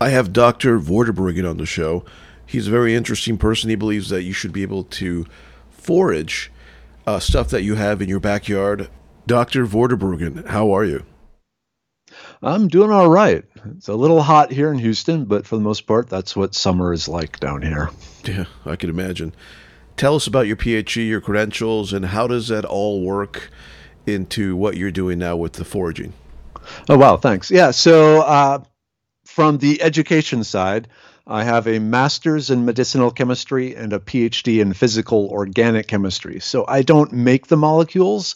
I have Dr. Vorderbruggen on the show. He's a very interesting person. He believes that you should be able to forage uh, stuff that you have in your backyard. Dr. Vorderbruggen, how are you? I'm doing all right. It's a little hot here in Houston, but for the most part, that's what summer is like down here. Yeah, I can imagine. Tell us about your PhD, your credentials, and how does that all work into what you're doing now with the foraging? Oh, wow. Thanks. Yeah. So, uh, from the education side, I have a master's in medicinal chemistry and a PhD in physical organic chemistry. So I don't make the molecules.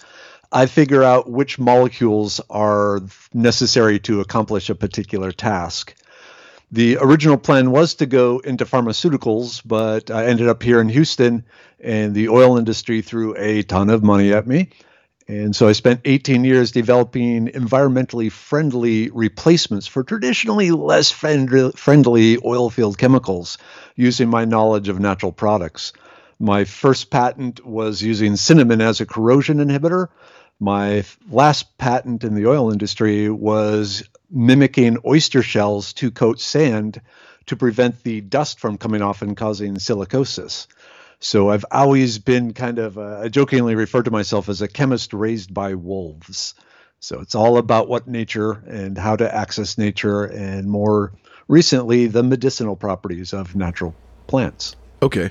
I figure out which molecules are necessary to accomplish a particular task. The original plan was to go into pharmaceuticals, but I ended up here in Houston, and the oil industry threw a ton of money at me. And so I spent 18 years developing environmentally friendly replacements for traditionally less friend- friendly oil field chemicals using my knowledge of natural products. My first patent was using cinnamon as a corrosion inhibitor. My last patent in the oil industry was mimicking oyster shells to coat sand to prevent the dust from coming off and causing silicosis. So I've always been kind of, uh, I jokingly refer to myself as a chemist raised by wolves. So it's all about what nature and how to access nature, and more recently, the medicinal properties of natural plants. Okay.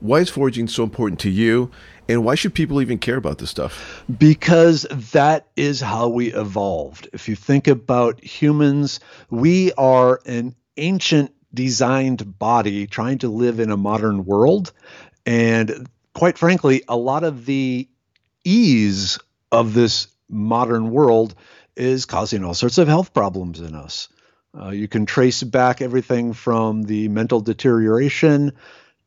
Why is foraging so important to you? And why should people even care about this stuff? Because that is how we evolved. If you think about humans, we are an ancient designed body trying to live in a modern world. And quite frankly, a lot of the ease of this modern world is causing all sorts of health problems in us. Uh, you can trace back everything from the mental deterioration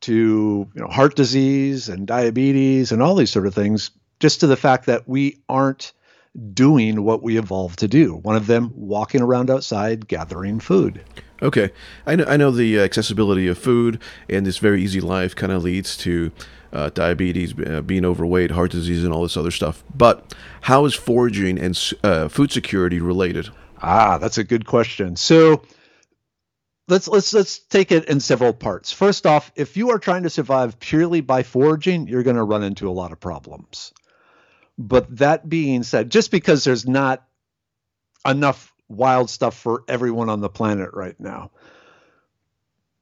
to you know, heart disease and diabetes and all these sort of things, just to the fact that we aren't doing what we evolved to do. One of them, walking around outside gathering food. Okay, I know. I know the accessibility of food and this very easy life kind of leads to uh, diabetes, uh, being overweight, heart disease, and all this other stuff. But how is foraging and uh, food security related? Ah, that's a good question. So let's let's let's take it in several parts. First off, if you are trying to survive purely by foraging, you're going to run into a lot of problems. But that being said, just because there's not enough wild stuff for everyone on the planet right now,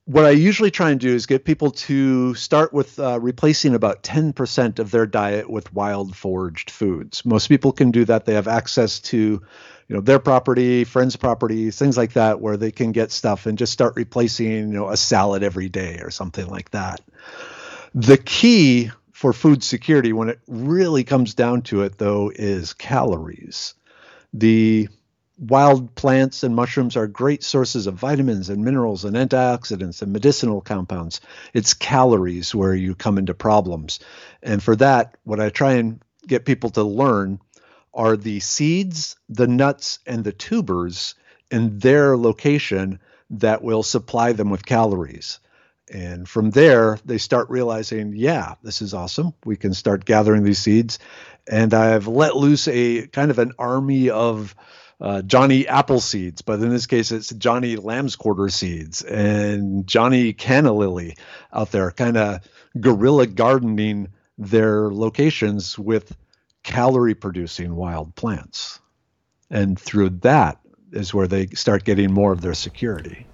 what I usually try and do is get people to start with uh, replacing about 10% of their diet with wild foraged foods. Most people can do that. They have access to you know their property friends property things like that where they can get stuff and just start replacing you know a salad every day or something like that the key for food security when it really comes down to it though is calories. The wild plants and mushrooms are great sources of vitamins and minerals and antioxidants and medicinal compounds. It's calories where you come into problems. And for that what i try and get people to learn are the seeds, the nuts, and the tubers in their location that will supply them with calories. And from there, they start realizing, yeah, this is awesome. We can start gathering these seeds. And I've let loose a kind of an army of uh, Johnny Apple seeds, but in this case, it's Johnny Lamb's Quarter seeds and Johnny Canna Lily out there, kind of guerrilla gardening their locations with calorie producing wild plants. And through that is where they start getting more of their security.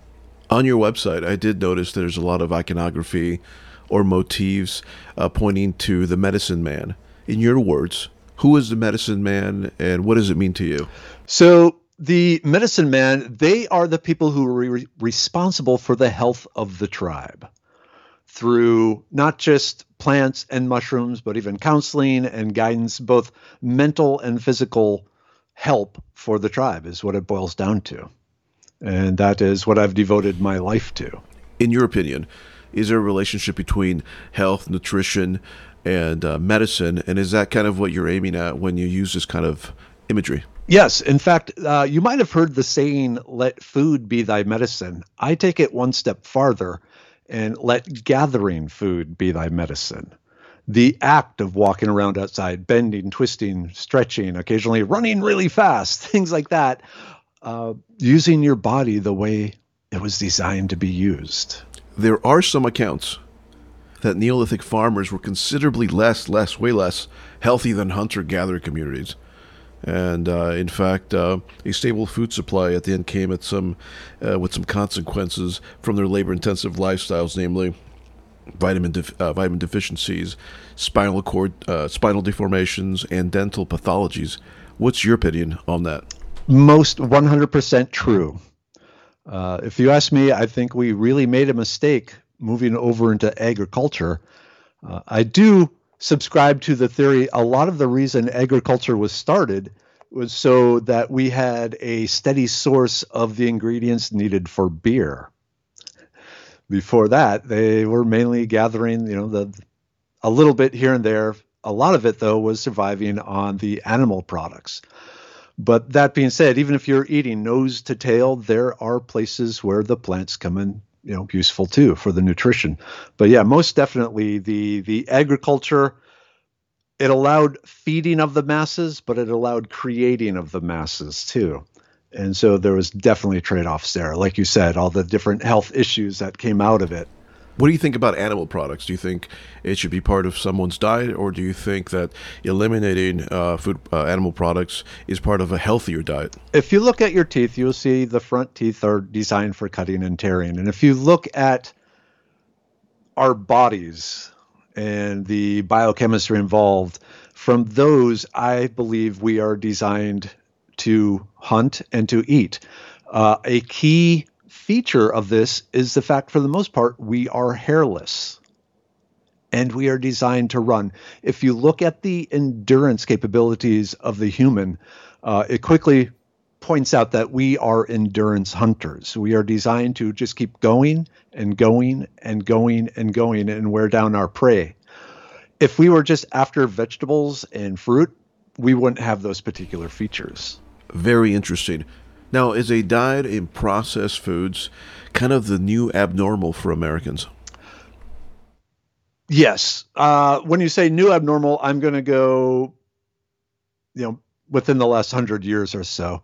On your website, I did notice there's a lot of iconography or motifs uh, pointing to the medicine man. In your words, who is the medicine man and what does it mean to you? So, the medicine man, they are the people who are re- responsible for the health of the tribe through not just plants and mushrooms, but even counseling and guidance, both mental and physical help for the tribe is what it boils down to. And that is what I've devoted my life to. In your opinion, is there a relationship between health, nutrition, and uh, medicine? And is that kind of what you're aiming at when you use this kind of imagery? Yes. In fact, uh, you might have heard the saying, let food be thy medicine. I take it one step farther and let gathering food be thy medicine. The act of walking around outside, bending, twisting, stretching, occasionally running really fast, things like that, uh, using your body the way it was designed to be used. There are some accounts that Neolithic farmers were considerably less, less, way less healthy than hunter gatherer communities. And uh, in fact, uh, a stable food supply at the end came at some, uh, with some consequences from their labor-intensive lifestyles, namely vitamin uh, vitamin deficiencies, spinal cord, uh, spinal deformations, and dental pathologies. What's your opinion on that? Most 100% true. Uh, if you ask me, I think we really made a mistake moving over into agriculture. Uh, I do subscribe to the theory a lot of the reason agriculture was started was so that we had a steady source of the ingredients needed for beer. Before that, they were mainly gathering, you know, the a little bit here and there. A lot of it, though, was surviving on the animal products. But that being said, even if you're eating nose to tail, there are places where the plants come in, you know, useful too for the nutrition. But yeah, most definitely the the agriculture it allowed feeding of the masses, but it allowed creating of the masses too. And so there was definitely trade-offs there. Like you said, all the different health issues that came out of it. What do you think about animal products? Do you think it should be part of someone's diet, or do you think that eliminating uh, food uh, animal products is part of a healthier diet? If you look at your teeth, you'll see the front teeth are designed for cutting and tearing. And if you look at our bodies and the biochemistry involved, from those, I believe we are designed to hunt and to eat. Uh, a key feature of this is the fact, for the most part, we are hairless and we are designed to run. If you look at the endurance capabilities of the human, uh, it quickly points out that we are endurance hunters. We are designed to just keep going and going and going and going and wear down our prey. If we were just after vegetables and fruit, we wouldn't have those particular features. Very interesting. Now, is a diet in processed foods kind of the new abnormal for Americans? Yes. Uh, when you say new abnormal, I'm going to go, you know, within the last hundred years or so.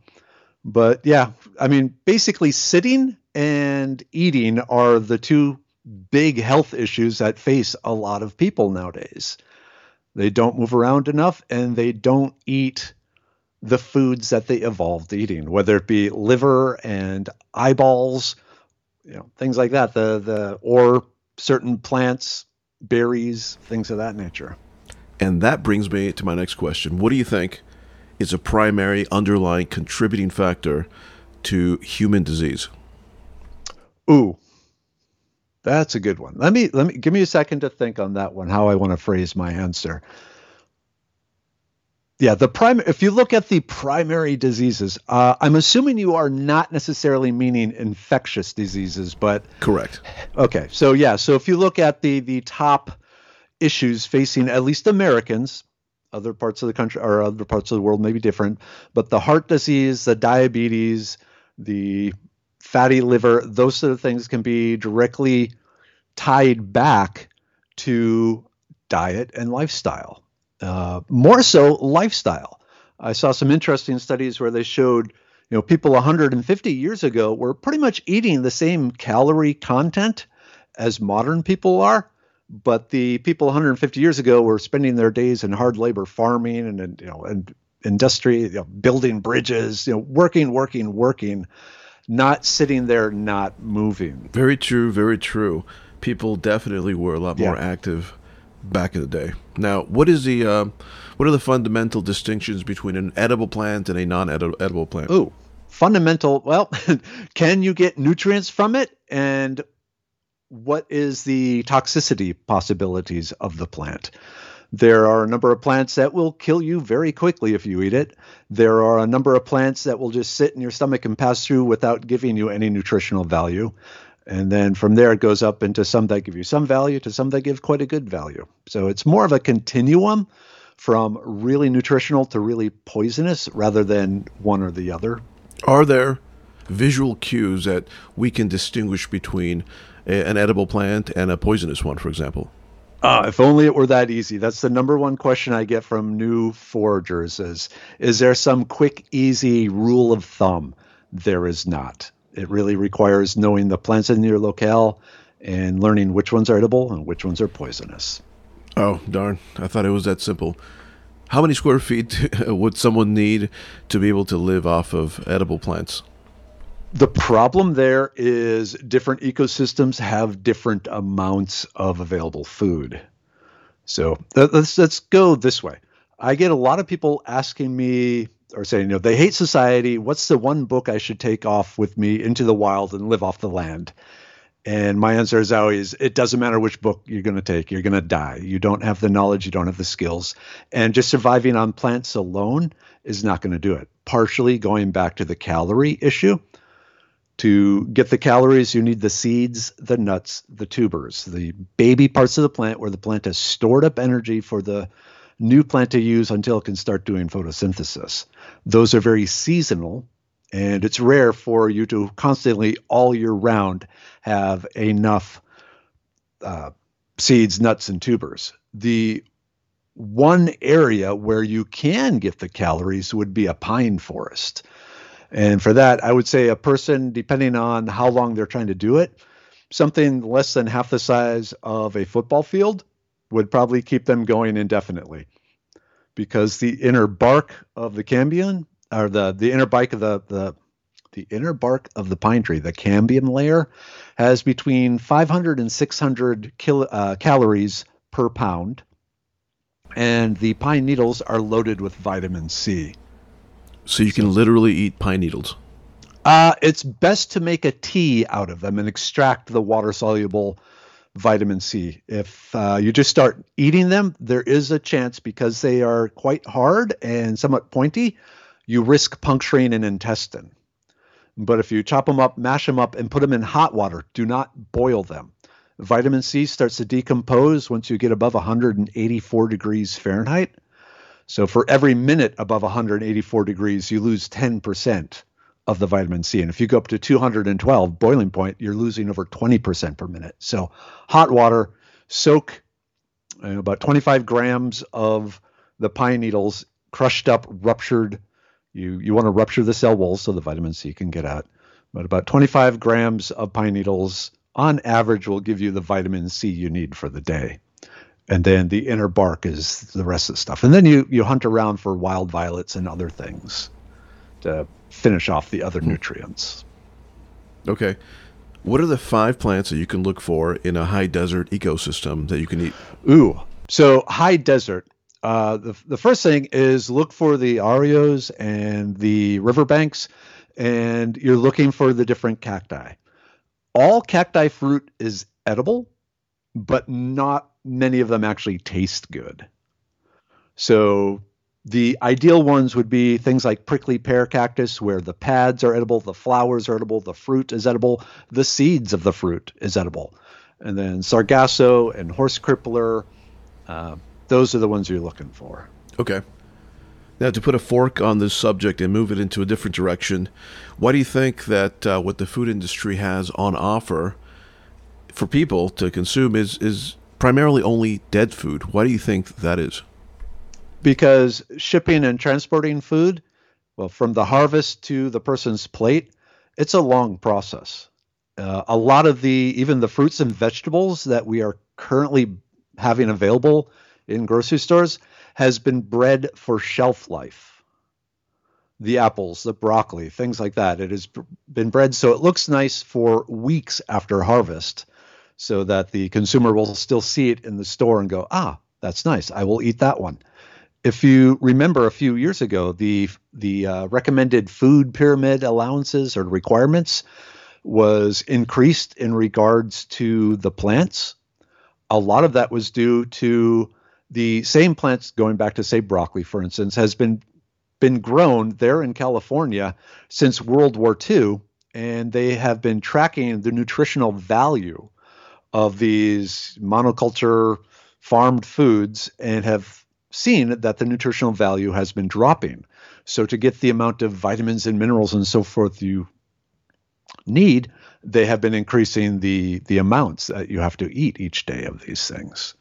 But yeah, I mean, basically, sitting and eating are the two big health issues that face a lot of people nowadays. They don't move around enough and they don't eat the foods that they evolved eating, whether it be liver and eyeballs, you know, things like that, the the or certain plants, berries, things of that nature. And that brings me to my next question. What do you think is a primary underlying contributing factor to human disease? Ooh. That's a good one. Let me let me give me a second to think on that one how I want to phrase my answer yeah, the prime. If you look at the primary diseases, uh, I'm assuming you are not necessarily meaning infectious diseases, but correct. Okay, so yeah, so if you look at the the top issues facing at least Americans, other parts of the country or other parts of the world may be different, but the heart disease, the diabetes, the fatty liver, those sort of things can be directly tied back to diet and lifestyle uh, more so lifestyle. I saw some interesting studies where they showed, you know, people 150 years ago were pretty much eating the same calorie content as modern people are, but the people 150 years ago were spending their days in hard labor farming and, and you know and industry, you know, building bridges, you know, working, working, working, not sitting there, not moving. Very true, very true. People definitely were a lot more yeah. active back in the day. Now, what is the uh, what are the fundamental distinctions between an edible plant and a non-edible plant? Oh, fundamental. Well, can you get nutrients from it, and what is the toxicity possibilities of the plant? There are a number of plants that will kill you very quickly if you eat it. There are a number of plants that will just sit in your stomach and pass through without giving you any nutritional value. And then from there, it goes up into some that give you some value to some that give quite a good value. So it's more of a continuum from really nutritional to really poisonous rather than one or the other. Are there visual cues that we can distinguish between a, an edible plant and a poisonous one, for example? Uh, if only it were that easy. That's the number one question I get from new foragers is, is there some quick, easy rule of thumb? There is not It really requires knowing the plants in your locale and learning which ones are edible and which ones are poisonous. Oh, darn. I thought it was that simple. How many square feet would someone need to be able to live off of edible plants? The problem there is different ecosystems have different amounts of available food. So let's let's go this way. I get a lot of people asking me or saying, you know, they hate society. What's the one book I should take off with me into the wild and live off the land? And my answer is always, it doesn't matter which book you're going to take. You're going to die. You don't have the knowledge. You don't have the skills. And just surviving on plants alone is not going to do it. Partially going back to the calorie issue. To get the calories, you need the seeds, the nuts, the tubers, the baby parts of the plant where the plant has stored up energy for the new plant to use until it can start doing photosynthesis. Those are very seasonal, and it's rare for you to constantly, all year round, have enough uh, seeds, nuts, and tubers. The one area where you can get the calories would be a pine forest. And for that, I would say a person, depending on how long they're trying to do it, something less than half the size of a football field would probably keep them going indefinitely because the inner bark of the cambium or the the inner bark of the the the inner bark of the pine tree, the cambium layer, has between 500 and 600 kil, uh, calories per pound, and the pine needles are loaded with vitamin C. So you can literally eat pine needles. Uh, it's best to make a tea out of them and extract the water soluble vitamin C. If uh, you just start eating them, there is a chance because they are quite hard and somewhat pointy, you risk puncturing an intestine. But if you chop them up, mash them up, and put them in hot water, do not boil them. Vitamin C starts to decompose once you get above 184 degrees Fahrenheit. So for every minute above 184 degrees, you lose 10% of the vitamin C. And if you go up to 212 boiling point, you're losing over 20% per minute. So hot water, soak you about 25 grams of the pine needles, crushed up, ruptured. You you want to rupture the cell walls so the vitamin C can get out. But about 25 grams of pine needles on average will give you the vitamin C you need for the day. And then the inner bark is the rest of the stuff. And then you you hunt around for wild violets and other things to finish off the other hmm. nutrients. Okay. What are the five plants that you can look for in a high desert ecosystem that you can eat? Ooh, so high desert. Uh, the, the first thing is look for the arroyos and the riverbanks, and you're looking for the different cacti. All cacti fruit is edible, but not many of them actually taste good. So the ideal ones would be things like prickly pear cactus, where the pads are edible, the flowers are edible, the fruit is edible, the seeds of the fruit is edible. And then sargasso and horse crippler, uh, those are the ones you're looking for. Okay. Now, to put a fork on this subject and move it into a different direction, why do you think that uh, what the food industry has on offer for people to consume is is primarily only dead food? Why do you think that is? Because shipping and transporting food, well, from the harvest to the person's plate, it's a long process. Uh, a lot of the even the fruits and vegetables that we are currently having available in grocery stores has been bred for shelf life. The apples, the broccoli, things like that. It has been bred so it looks nice for weeks after harvest, so that the consumer will still see it in the store and go, ah, that's nice. I will eat that one if you remember a few years ago, the the uh, recommended food pyramid allowances or requirements was increased in regards to the plants. A lot of that was due to the same plants, going back to say broccoli, for instance, has been been grown there in California since World War II, and they have been tracking the nutritional value of these monoculture farmed foods and have seen that the nutritional value has been dropping. So to get the amount of vitamins and minerals and so forth you need, they have been increasing the the amounts that you have to eat each day of these things.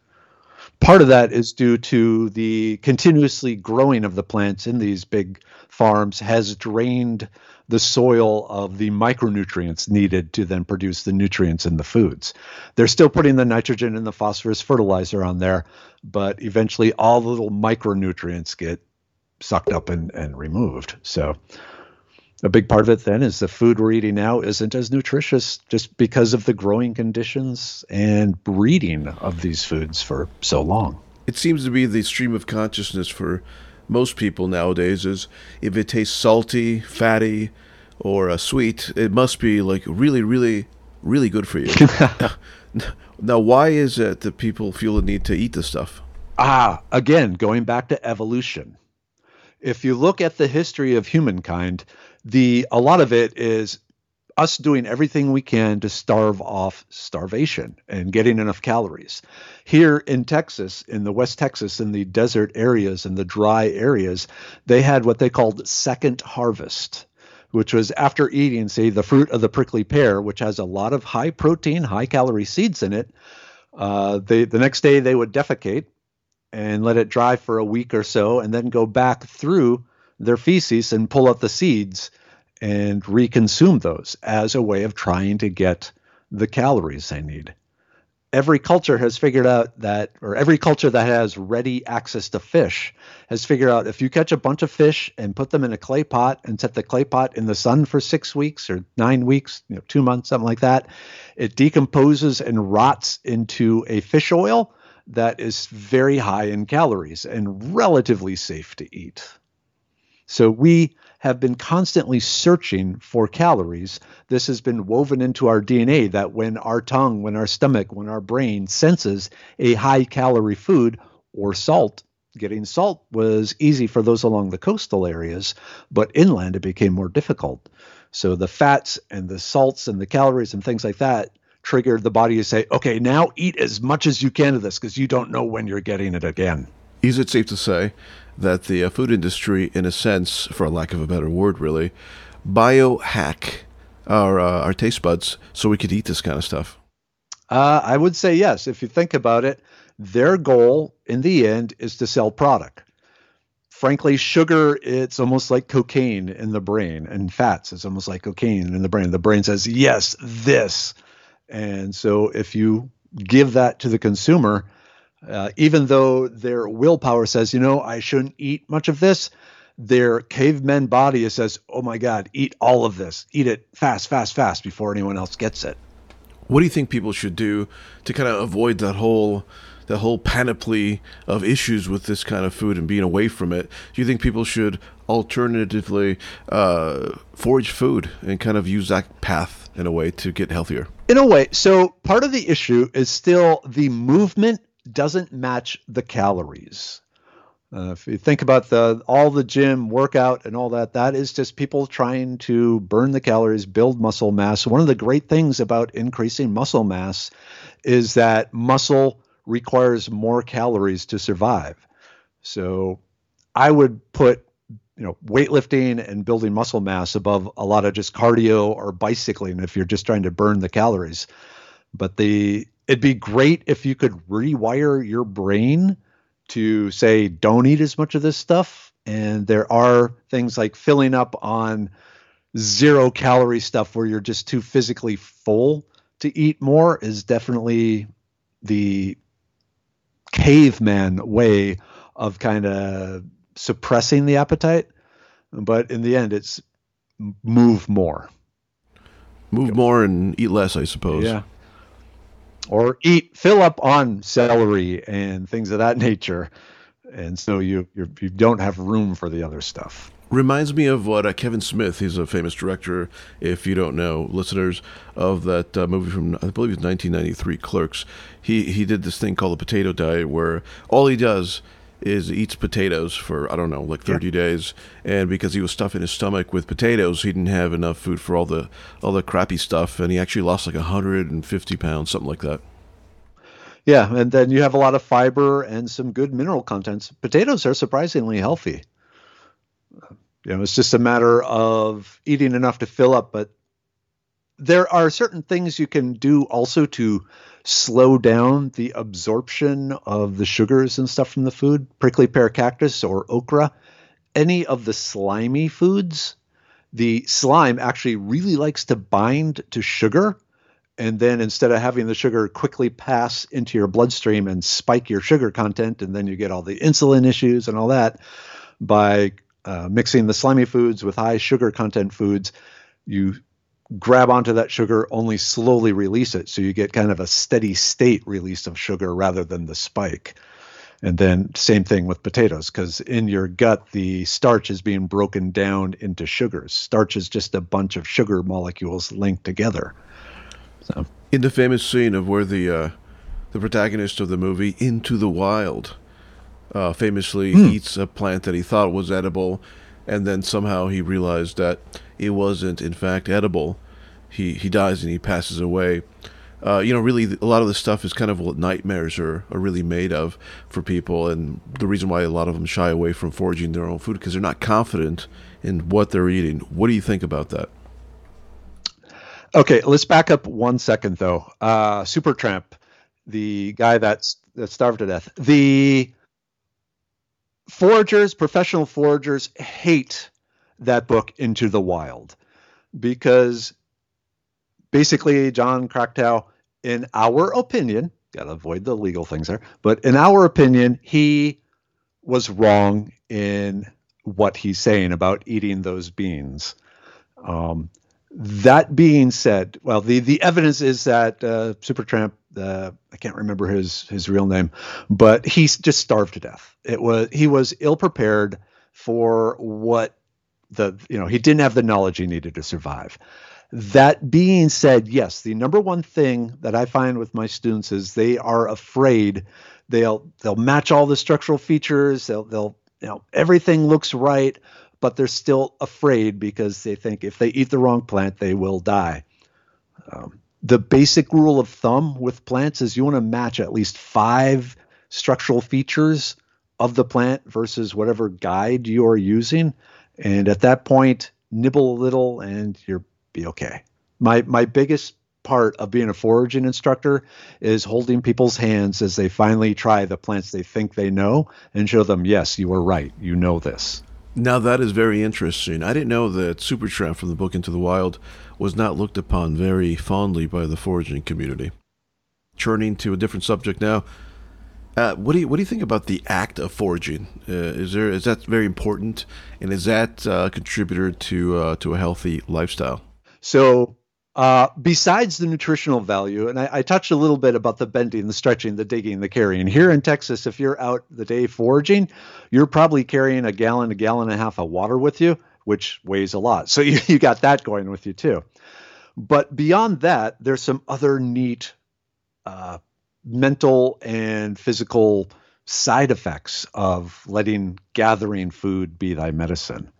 Part of that is due to the continuously growing of the plants in these big farms has drained the soil of the micronutrients needed to then produce the nutrients in the foods. They're still putting the nitrogen and the phosphorus fertilizer on there, but eventually all the little micronutrients get sucked up and, and removed. So a big part of it then is the food we're eating now isn't as nutritious just because of the growing conditions and breeding of these foods for so long. It seems to be the stream of consciousness for most people nowadays is if it tastes salty, fatty, or uh, sweet, it must be like really, really, really good for you. now, why is it that people feel the need to eat this stuff? Ah, again, going back to evolution. If you look at the history of humankind, the a lot of it is us doing everything we can to starve off starvation and getting enough calories. Here in Texas, in the West Texas, in the desert areas and the dry areas, they had what they called second harvest, which was after eating, say, the fruit of the prickly pear, which has a lot of high protein, high calorie seeds in it. Uh, they, the next day they would defecate and let it dry for a week or so, and then go back through their feces and pull out the seeds and reconsume those as a way of trying to get the calories they need. Every culture has figured out that, or every culture that has ready access to fish has figured out if you catch a bunch of fish and put them in a clay pot and set the clay pot in the sun for six weeks or nine weeks, you know, two months, something like that, it decomposes and rots into a fish oil that is very high in calories and relatively safe to eat. So we have been constantly searching for calories. This has been woven into our DNA that when our tongue, when our stomach, when our brain senses a high calorie food or salt, getting salt was easy for those along the coastal areas, but inland it became more difficult. So the fats and the salts and the calories and things like that triggered the body to say, okay, now eat as much as you can of this because you don't know when you're getting it again. Is it safe to say that the uh, food industry, in a sense, for lack of a better word, really, biohack our uh, our taste buds so we could eat this kind of stuff? Uh, I would say yes. If you think about it, their goal in the end is to sell product. Frankly, sugar, it's almost like cocaine in the brain, and fats, it's almost like cocaine in the brain. The brain says, yes, this. And so if you give that to the consumer, uh, even though their willpower says, you know, I shouldn't eat much of this, their caveman body says, oh my God, eat all of this. Eat it fast, fast, fast before anyone else gets it. What do you think people should do to kind of avoid that whole that whole panoply of issues with this kind of food and being away from it? Do you think people should alternatively uh, forage food and kind of use that path in a way to get healthier? In a way. So part of the issue is still the movement doesn't match the calories. Uh, if you think about the all the gym workout and all that, that is just people trying to burn the calories, build muscle mass. One of the great things about increasing muscle mass is that muscle requires more calories to survive. So I would put you know weightlifting and building muscle mass above a lot of just cardio or bicycling if you're just trying to burn the calories. But the it'd be great if you could rewire your brain to say don't eat as much of this stuff. And there are things like filling up on zero calorie stuff where you're just too physically full to eat more is definitely the caveman way of kind of suppressing the appetite. But in the end it's move more. Move more and eat less i suppose. Yeah or eat fill up on celery and things of that nature and so you you you don't have room for the other stuff reminds me of what uh, Kevin Smith, he's a famous director, if you don't know, listeners, of that uh, movie from, I believe it's 1993, Clerks. He, he did this thing called the potato diet where all he does is eats potatoes for I don't know like 30 yeah. days. And because he was stuffing his stomach with potatoes he didn't have enough food for all the all the crappy stuff. And he actually lost like 150 pounds something like that. Yeah and then you have a lot of fiber and some good mineral contents. Potatoes are surprisingly healthy. You know it's just a matter of eating enough to fill up but there are certain things you can do also to slow down the absorption of the sugars and stuff from the food. Prickly pear cactus or okra, any of the slimy foods the slime actually really likes to bind to sugar. And then instead of having the sugar quickly pass into your bloodstream and spike your sugar content, and then you get all the insulin issues and all that, by uh, mixing the slimy foods with high sugar content foods, you grab onto that sugar, only slowly release it. So you get kind of a steady state release of sugar rather than the spike. And then same thing with potatoes, because in your gut, the starch is being broken down into sugars. Starch is just a bunch of sugar molecules linked together. So. In the famous scene of where the uh, the protagonist of the movie Into the Wild uh, famously mm. eats a plant that he thought was edible, and then somehow he realized that it wasn't in fact edible. He he dies and he passes away uh, you know, really, a lot of this stuff is kind of what nightmares are, are really made of for people, and the reason why a lot of them shy away from foraging their own food because they're not confident in what they're eating. What do you think about that? Okay, let's back up one second though. Uh, Supertramp, the guy that's that starved to death. The foragers, professional foragers, hate that book Into the Wild because basically, Jon Krakauer, in our opinion, got to avoid the legal things there, but in our opinion, he was wrong in what he's saying about eating those beans. Um, that being said, well, the, the evidence is that uh, Supertramp, uh, I can't remember his his real name, but he just starved to death. It was he was ill prepared for what the you know he didn't have the knowledge he needed to survive. That being said, yes, the number one thing that I find with my students is they are afraid they'll they'll match all the structural features, they'll they'll you know everything looks right, but they're still afraid because they think if they eat the wrong plant, they will die. Um, the basic rule of thumb with plants is you want to match at least five structural features of the plant versus whatever guide you are using. And at that point, nibble a little and you're be okay. My my biggest part of being a foraging instructor is holding people's hands as they finally try the plants they think they know and show them, yes, you were right. You know this. Now that is very interesting. I didn't know that Supertramp from the book Into the Wild was not looked upon very fondly by the foraging community. Turning to a different subject now, uh, what do you what do you think about the act of foraging? Uh, is there is that very important, and is that uh, a contributor to uh, to a healthy lifestyle? So uh, besides the nutritional value, and I, I, touched a little bit about the bending, the stretching, the digging, the carrying. Here in Texas, if you're out the day foraging, you're probably carrying a gallon, a gallon and a half of water with you, which weighs a lot. So you, you got that going with you too. But beyond that, there's some other neat uh, mental and physical side effects of letting gathering food be thy medicine.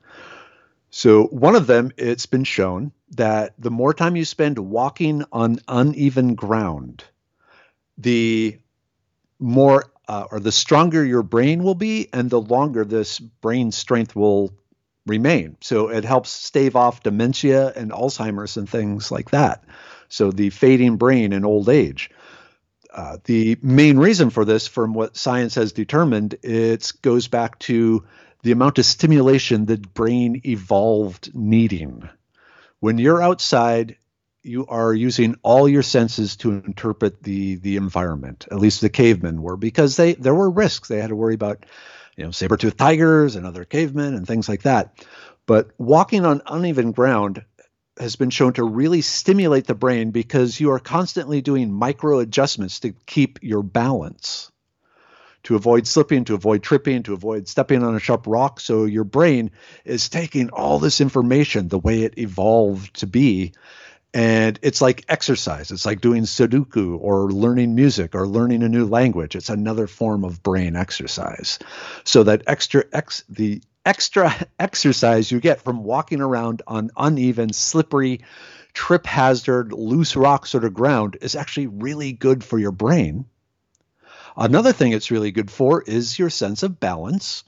So, one of them, it's been shown that the more time you spend walking on uneven ground, the more uh, or the stronger your brain will be, and the longer this brain strength will remain. So, it helps stave off dementia and Alzheimer's and things like that. So, the fading brain in old age. Uh, the main reason for this, from what science has determined, it goes back to the amount of stimulation the brain evolved needing. When you're outside, you are using all your senses to interpret the the environment. At least the cavemen were, because they there were risks. They had to worry about, you know, saber-toothed tigers and other cavemen and things like that. But walking on uneven ground has been shown to really stimulate the brain because you are constantly doing micro adjustments to keep your balance to avoid slipping, to avoid tripping, to avoid stepping on a sharp rock. So your brain is taking all this information the way it evolved to be. And it's like exercise. It's like doing Sudoku or learning music or learning a new language. It's another form of brain exercise. So that extra ex the extra exercise you get from walking around on uneven, slippery, trip hazard, loose rock sort of ground is actually really good for your brain Another thing it's really good for is your sense of balance.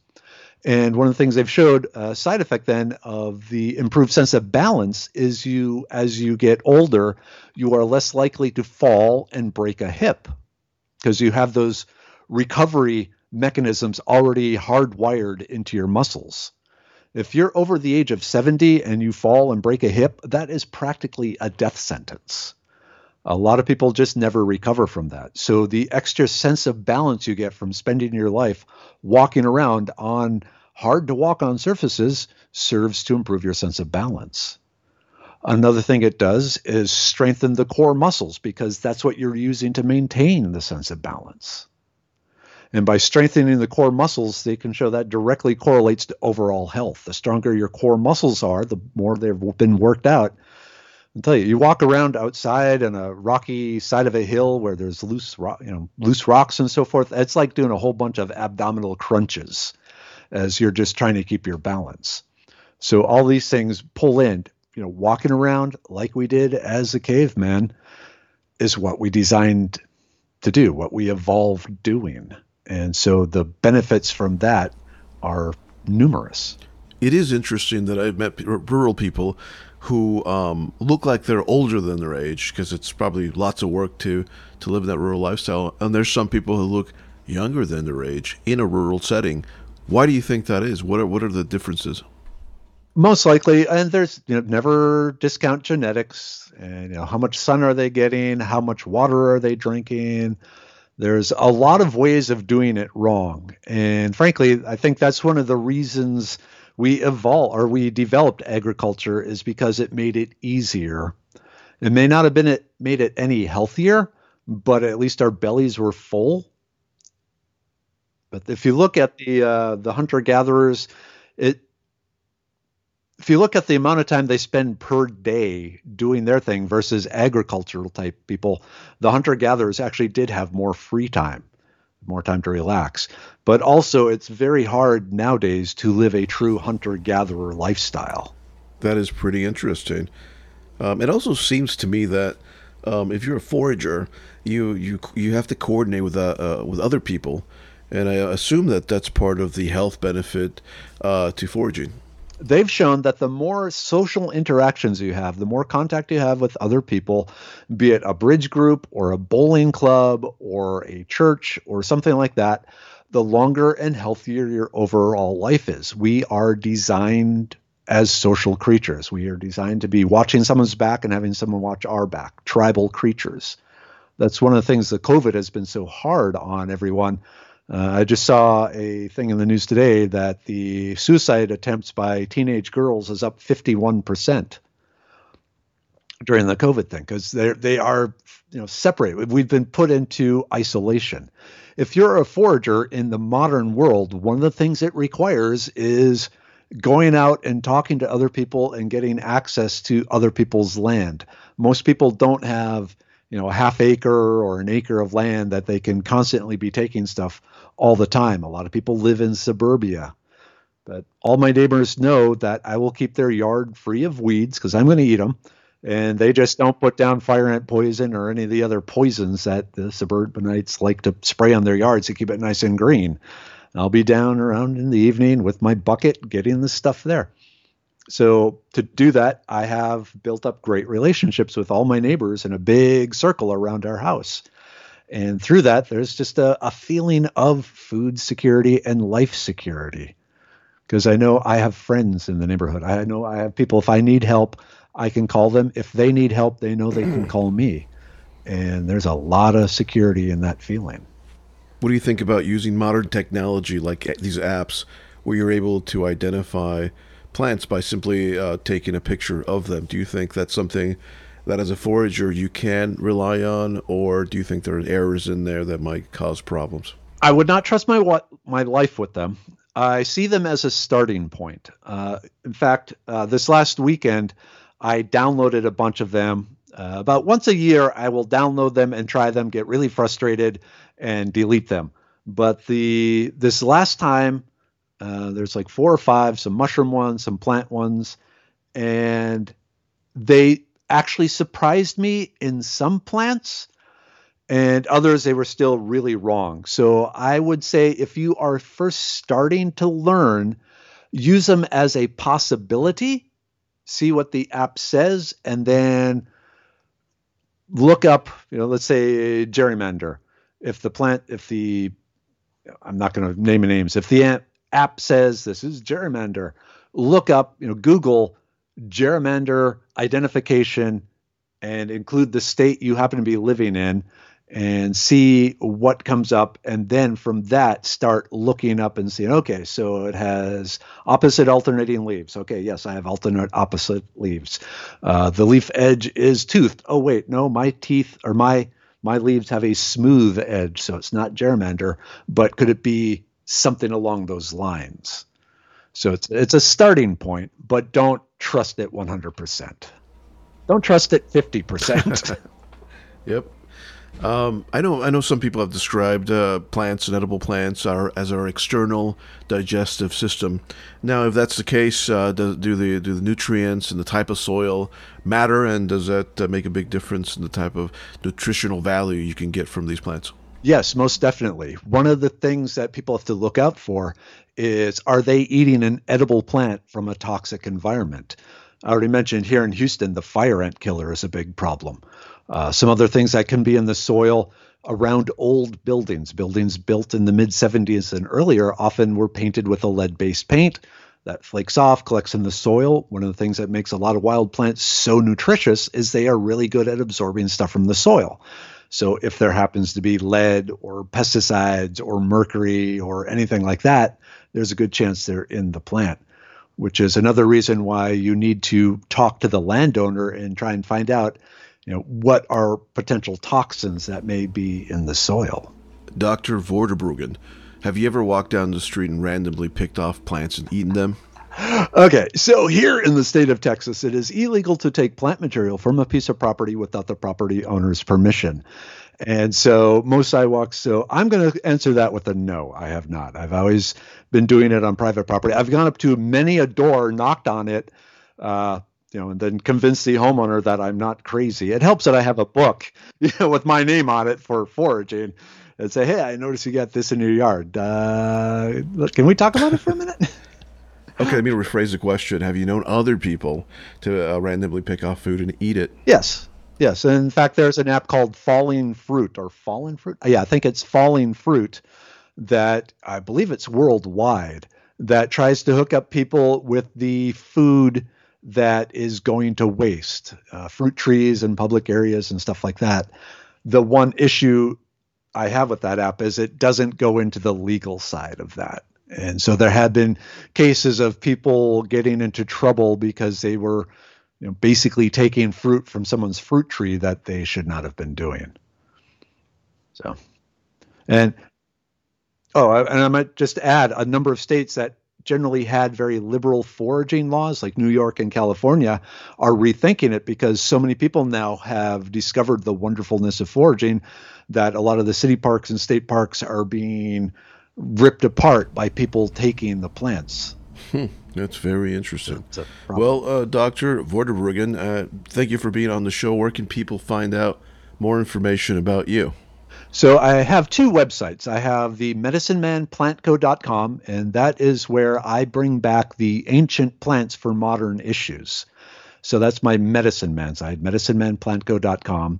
And one of the things they've showed a side effect then of the improved sense of balance is you, as you get older, you are less likely to fall and break a hip because you have those recovery mechanisms already hardwired into your muscles. If you're over the age of 70 and you fall and break a hip, that is practically a death sentence. A lot of people just never recover from that. So the extra sense of balance you get from spending your life walking around on hard to walk on surfaces serves to improve your sense of balance. Another thing it does is strengthen the core muscles because that's what you're using to maintain the sense of balance. And by strengthening the core muscles, they can show that directly correlates to overall health. The stronger your core muscles are, the more they've been worked out. I'll tell you, you walk around outside on a rocky side of a hill where there's loose, you know, loose rocks and so forth. It's like doing a whole bunch of abdominal crunches as you're just trying to keep your balance. So all these things pull in. You know, walking around like we did as a caveman is what we designed to do, what we evolved doing. And so the benefits from that are numerous. It is interesting that I've met rural people who um, look like they're older than their age because it's probably lots of work to to live that rural lifestyle. And there's some people who look younger than their age in a rural setting. Why do you think that is? What are what are the differences? Most likely, and there's you know never discount genetics and you know how much sun are they getting, how much water are they drinking, there's a lot of ways of doing it wrong. And frankly, I think that's one of the reasons we evolved or we developed agriculture is because it made it easier. It may not have been it made it any healthier, but at least our bellies were full. But if you look at the uh, the hunter gatherers, it if you look at the amount of time they spend per day doing their thing versus agricultural type people, the hunter gatherers actually did have more free time, more time to relax. But also, it's very hard nowadays to live a true hunter gatherer lifestyle. That is pretty interesting. Um, it also seems to me that um, if you're a forager, you you you have to coordinate with uh, uh, with other people, and I assume that that's part of the health benefit uh, to foraging they've shown that the more social interactions you have, the more contact you have with other people, be it a bridge group or a bowling club or a church or something like that, the longer and healthier your overall life is. We are designed as social creatures. We are designed to be watching someone's back and having someone watch our back, tribal creatures. That's one of the things that COVID has been so hard on everyone uh, I just saw a thing in the news today that the suicide attempts by teenage girls is up 51% during the COVID thing because they they are you know separated. We've been put into isolation. If you're a forager in the modern world, one of the things it requires is going out and talking to other people and getting access to other people's land. Most people don't have you know a half acre or an acre of land that they can constantly be taking stuff all the time. A lot of people live in suburbia. But all my neighbors know that I will keep their yard free of weeds because I'm going to eat them. And they just don't put down fire ant poison or any of the other poisons that the suburbanites like to spray on their yards to keep it nice and green. I'll be down around in the evening with my bucket getting the stuff there. So, to do that, I have built up great relationships with all my neighbors in a big circle around our house. And through that, there's just a, a feeling of food security and life security. Because I know I have friends in the neighborhood. I know I have people, if I need help, I can call them. If they need help, they know they can call me. And there's a lot of security in that feeling. What do you think about using modern technology like eh, these apps where you're able to identify plants by simply uh, taking a picture of them? Do you think that's something that as a forager you can rely on, or do you think there are errors in there that might cause problems? I would not trust my my life with them. I see them as a starting point. Uh, in fact, uh, this last weekend, I downloaded a bunch of them. Uh, about once a year, I will download them and try them, get really frustrated, and delete them. But the this last time, uh, there's like four or five, some mushroom ones, some plant ones, and they actually surprised me in some plants and others they were still really wrong. So I would say if you are first starting to learn, use them as a possibility, see what the app says, and then look up, you know, let's say germander. If the plant, if the, I'm not going to name names, if the app says this is germander, look up, you know, Google germander identification and include the state you happen to be living in and see what comes up. And then from that start looking up and seeing okay so it has opposite alternating leaves. Okay yes i have alternate opposite leaves. Uh, the leaf edge is toothed. Oh wait no my teeth or my my leaves have a smooth edge. So it's not germander but could it be something along those lines so it's it's a starting point but don't trust it 100% don't trust it 50% yep um, I know. I know some people have described uh, plants and edible plants are, as our external digestive system. Now, if that's the case, uh, do, do, the do the nutrients and the type of soil matter, and does that uh, make a big difference in the type of nutritional value you can get from these plants? Yes, most definitely. One of the things that people have to look out for is are they eating an edible plant from a toxic environment? I already mentioned here in Houston, the fire ant killer is a big problem. Uh, some other things that can be in the soil around old buildings. Buildings built in the mid 70s and earlier often were painted with a lead based paint that flakes off, collects in the soil. One of the things that makes a lot of wild plants so nutritious is they are really good at absorbing stuff from the soil. So if there happens to be lead or pesticides or mercury or anything like that, there's a good chance they're in the plant, which is another reason why you need to talk to the landowner and try and find out you know, what are potential toxins that may be in the soil. Dr. Vorderbruggen, have you ever walked down the street and randomly picked off plants and eaten them? Okay, so here in the state of Texas, it is illegal to take plant material from a piece of property without the property owner's permission. And so most sidewalks, so I'm going to answer that with a no. I have not. I've always been doing it on private property. I've gone up to many a door, knocked on it, uh, you know, and then convince the homeowner that I'm not crazy. It helps that I have a book, you know, with my name on it for foraging, and say, "Hey, I noticed you got this in your yard. Uh, can we talk about it for a minute?" okay, let me rephrase the question. Have you known other people to uh, randomly pick off food and eat it? Yes, yes. And in fact, there's an app called Falling Fruit or Fallen Fruit. Yeah, I think it's Falling Fruit that I believe it's worldwide that tries to hook up people with the food that is going to waste, uh, fruit trees and public areas and stuff like that. The one issue I have with that app is it doesn't go into the legal side of that. And so there have been cases of people getting into trouble because they were you know, basically taking fruit from someone's fruit tree that they should not have been doing. So, and oh, and I might just add a number of states that generally had very liberal foraging laws, like New York and California, are rethinking it because so many people now have discovered the wonderfulness of foraging that a lot of the city parks and state parks are being ripped apart by people taking the plants. Hmm, that's very interesting. well, uh, Dr. Vorderbruggen, uh, thank you for being on the show. Where can people find out more information about you? So I have two websites. I have the medicinemanplantco.com, and that is where I bring back the ancient plants for modern issues. So that's my medicine man side, medicinemanplantco.com.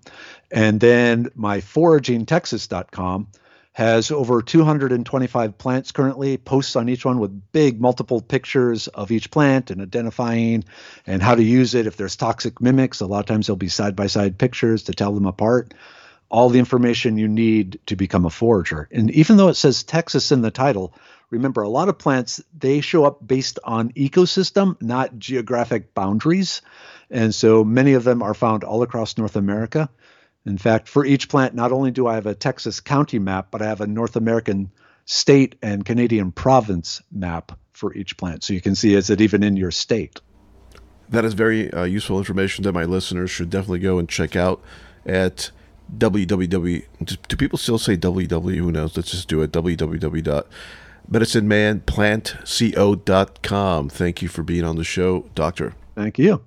And then my foragingtexas.com has over 225 plants currently, posts on each one with big multiple pictures of each plant and identifying and how to use it. If there's toxic mimics, a lot of times there'll be side by side pictures to tell them apart all the information you need to become a forager. And even though it says Texas in the title, remember a lot of plants they show up based on ecosystem, not geographic boundaries. And so many of them are found all across North America. In fact, for each plant, not only do I have a Texas county map, but I have a North American state and Canadian province map for each plant. So you can see is it even in your state? That is very uh, useful information that my listeners should definitely go and check out at www. Do people still say www? Who knows? Let's just do it. www.medicinemanplantco.com. Thank you for being on the show, Doctor. Thank you.